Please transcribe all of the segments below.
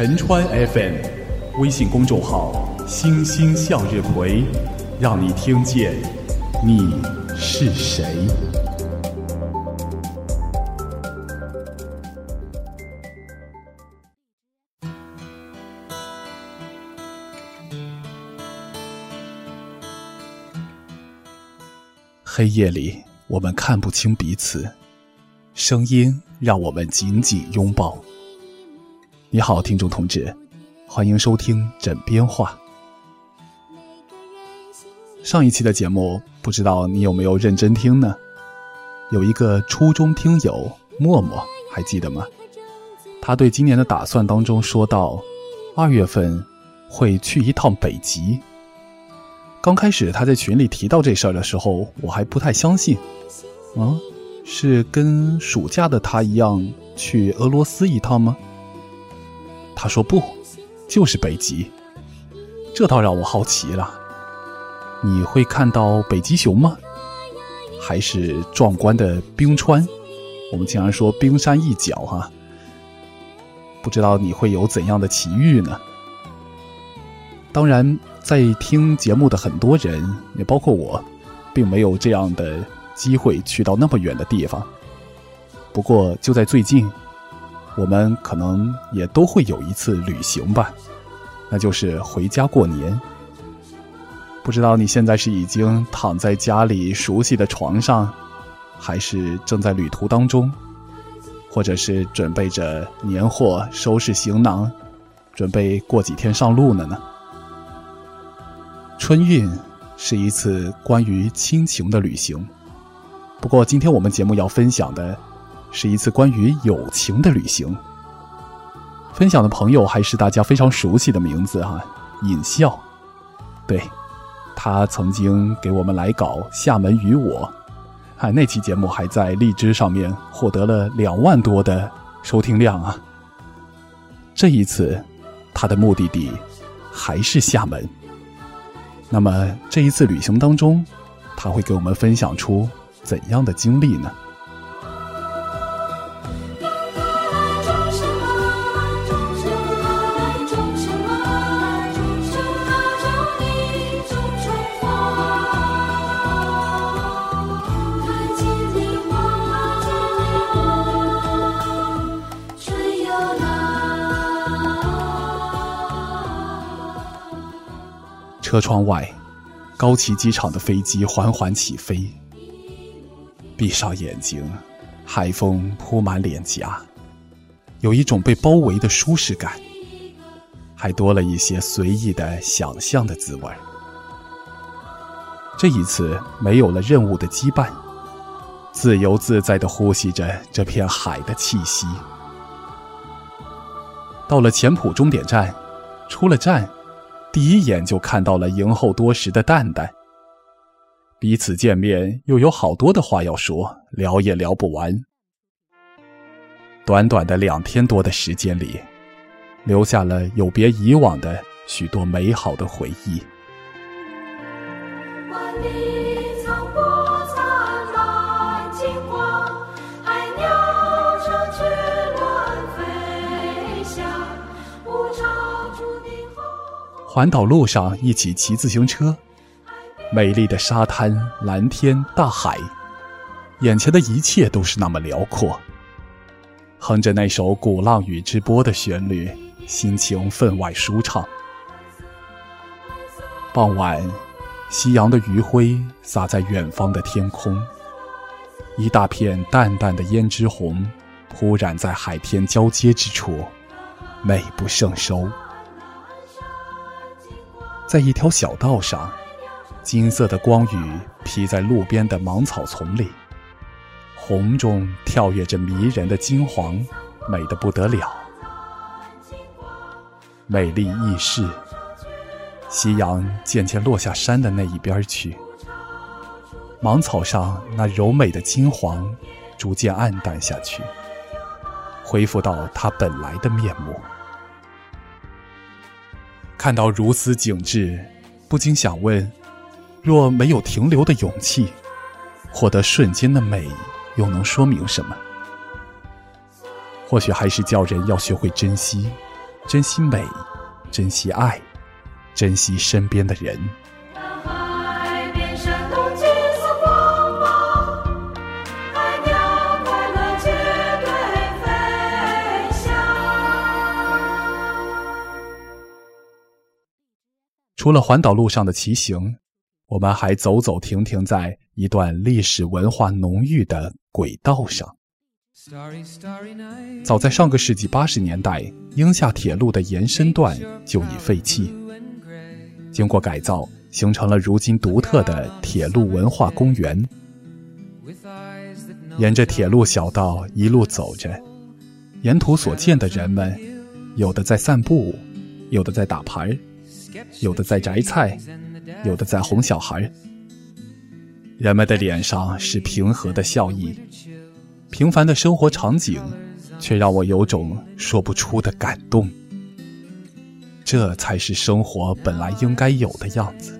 陈川 FM，微信公众号“星星向日葵”，让你听见你是谁。黑夜里，我们看不清彼此，声音让我们紧紧拥抱。你好，听众同志，欢迎收听枕边话。上一期的节目，不知道你有没有认真听呢？有一个初中听友默默，还记得吗？他对今年的打算当中说到，二月份会去一趟北极。刚开始他在群里提到这事儿的时候，我还不太相信。啊，是跟暑假的他一样去俄罗斯一趟吗？他说不，就是北极。这倒让我好奇了。你会看到北极熊吗？还是壮观的冰川？我们经常说冰山一角哈。不知道你会有怎样的奇遇呢？当然。在听节目的很多人，也包括我，并没有这样的机会去到那么远的地方。不过就在最近，我们可能也都会有一次旅行吧，那就是回家过年。不知道你现在是已经躺在家里熟悉的床上，还是正在旅途当中，或者是准备着年货、收拾行囊，准备过几天上路了呢？春运是一次关于亲情的旅行，不过今天我们节目要分享的是一次关于友情的旅行。分享的朋友还是大家非常熟悉的名字哈，尹笑。对，他曾经给我们来稿《厦门与我》，啊，那期节目还在荔枝上面获得了两万多的收听量啊。这一次，他的目的地还是厦门。那么这一次旅行当中，他会给我们分享出怎样的经历呢？车窗外，高崎机场的飞机缓缓起飞。闭上眼睛，海风铺满脸颊，有一种被包围的舒适感，还多了一些随意的想象的滋味。这一次没有了任务的羁绊，自由自在的呼吸着这片海的气息。到了前浦终点站，出了站。第一眼就看到了迎候多时的蛋蛋。彼此见面又有好多的话要说，聊也聊不完。短短的两天多的时间里，留下了有别以往的许多美好的回忆。环岛路上一起骑自行车，美丽的沙滩、蓝天、大海，眼前的一切都是那么辽阔。哼着那首《鼓浪屿之波》的旋律，心情分外舒畅。傍晚，夕阳的余晖洒在远方的天空，一大片淡淡的胭脂红铺染在海天交接之处，美不胜收。在一条小道上，金色的光雨披在路边的芒草丛里，红中跳跃着迷人的金黄，美得不得了。美丽易逝，夕阳渐渐落下山的那一边去，芒草上那柔美的金黄逐渐暗淡下去，恢复到它本来的面目。看到如此景致，不禁想问：若没有停留的勇气，获得瞬间的美，又能说明什么？或许还是叫人要学会珍惜，珍惜美，珍惜爱，珍惜身边的人。除了环岛路上的骑行，我们还走走停停在一段历史文化浓郁的轨道上。早在上个世纪八十年代，鹰厦铁路的延伸段就已废弃，经过改造，形成了如今独特的铁路文化公园。沿着铁路小道一路走着，沿途所见的人们，有的在散步，有的在打牌。有的在摘菜，有的在哄小孩。人们的脸上是平和的笑意，平凡的生活场景，却让我有种说不出的感动。这才是生活本来应该有的样子。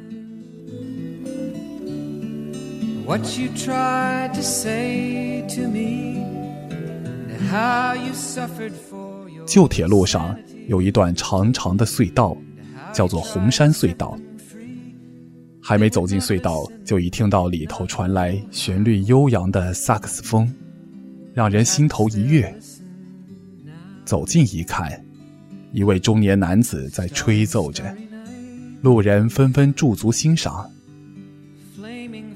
旧铁路上有一段长长的隧道。叫做红山隧道，还没走进隧道，就已听到里头传来旋律悠扬的萨克斯风，让人心头一跃。走近一看，一位中年男子在吹奏着，路人纷纷驻足欣赏。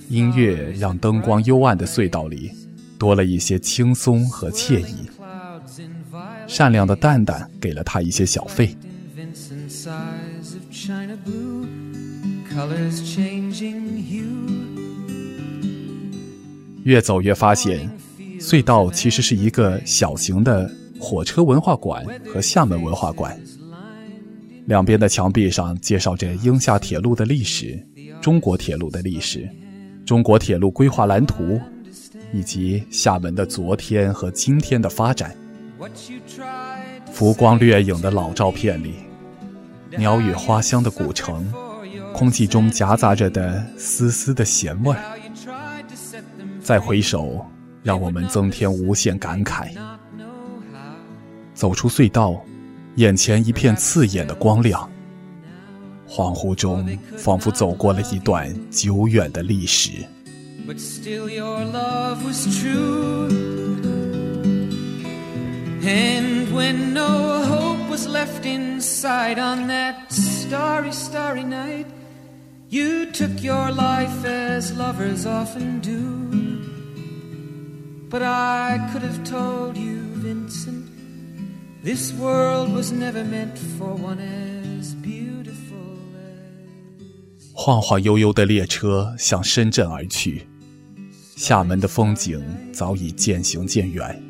音乐让灯光幽暗的隧道里多了一些轻松和惬意。善良的蛋蛋给了他一些小费。越走越发现，隧道其实是一个小型的火车文化馆和厦门文化馆。两边的墙壁上介绍着鹰厦铁路的历史、中国铁路的历史、中国铁路规划蓝图，以及厦门的昨天和今天的发展。浮光掠影的老照片里。鸟语花香的古城，空气中夹杂着的丝丝的咸味。再回首，让我们增添无限感慨。走出隧道，眼前一片刺眼的光亮，恍惚中仿佛走过了一段久远的历史。And when no hope was left inside on that starry, starry night, you took your life as lovers often do. But I could have told you, Vincent, this world was never meant for one as beautiful as. 晃晃悠悠的列车向深圳而去，厦门的风景早已渐行渐远。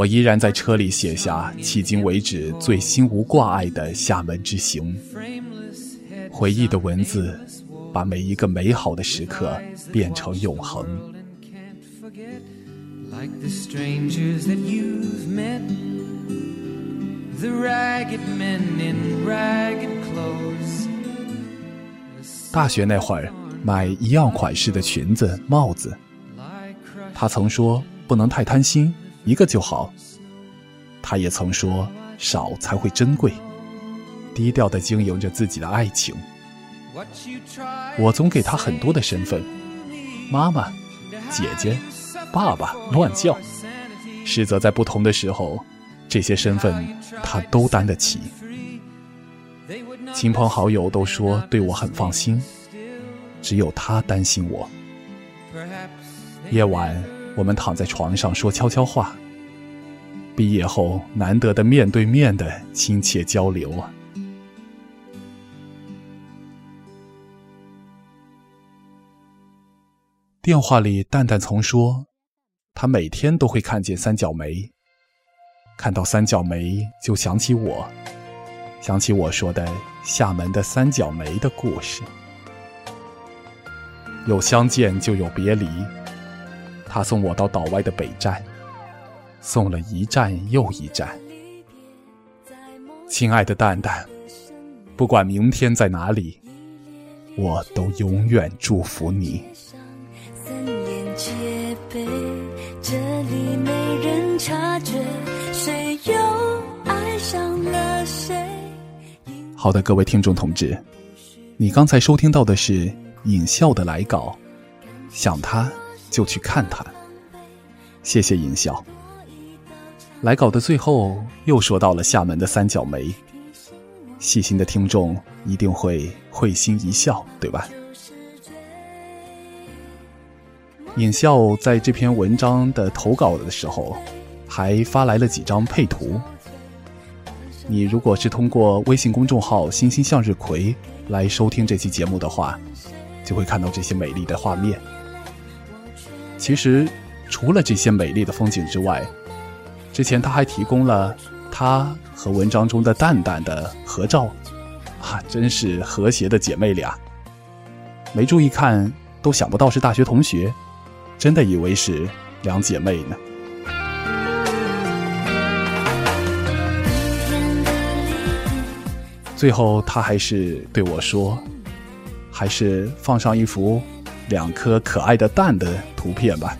我依然在车里写下迄今为止最心无挂碍的厦门之行，回忆的文字，把每一个美好的时刻变成永恒。大学那会儿，买一样款式的裙子、帽子，他曾说不能太贪心。一个就好。他也曾说：“少才会珍贵。”低调的经营着自己的爱情。我总给他很多的身份：妈妈、姐姐、爸爸，乱叫。实则在不同的时候，这些身份他都担得起。亲朋好友都说对我很放心，只有他担心我。夜晚。我们躺在床上说悄悄话。毕业后难得的面对面的亲切交流啊！电话里蛋蛋曾说，他每天都会看见三角梅，看到三角梅就想起我，想起我说的厦门的三角梅的故事。有相见就有别离。他送我到岛外的北站，送了一站又一站。亲爱的蛋蛋，不管明天在哪里，我都永远祝福你。三年戒备，这里没人察觉，谁又爱上？好的，各位听众同志，你刚才收听到的是尹笑的来稿，想他就去看他。谢谢尹笑。来稿的最后又说到了厦门的三角梅，细心的听众一定会会心一笑，对吧？尹笑在这篇文章的投稿的时候，还发来了几张配图。你如果是通过微信公众号“星星向日葵”来收听这期节目的话，就会看到这些美丽的画面。其实，除了这些美丽的风景之外，之前他还提供了他和文章中的蛋蛋的合照，啊，真是和谐的姐妹俩。没注意看，都想不到是大学同学。真的以为是两姐妹呢。最后，他还是对我说：“还是放上一幅两颗可爱的蛋的图片吧，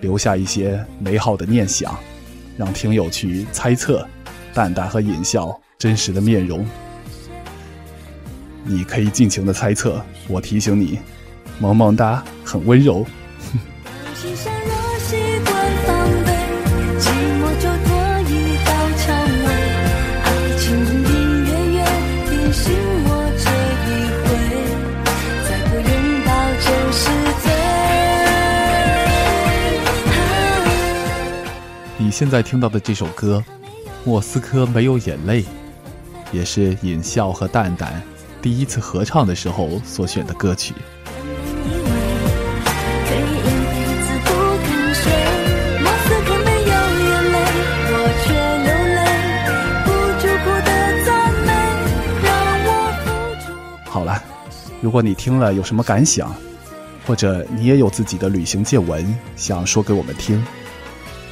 留下一些美好的念想，让听友去猜测蛋蛋和尹笑真实的面容。你可以尽情的猜测，我提醒你，萌萌哒，很温柔。”现在听到的这首歌《莫斯科没有眼泪》，也是尹笑和蛋蛋第一次合唱的时候所选的歌曲。好了，如果你听了有什么感想，或者你也有自己的旅行见闻想说给我们听。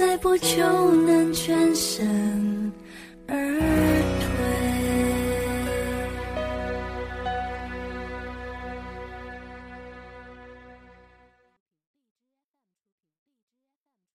再不就能转身。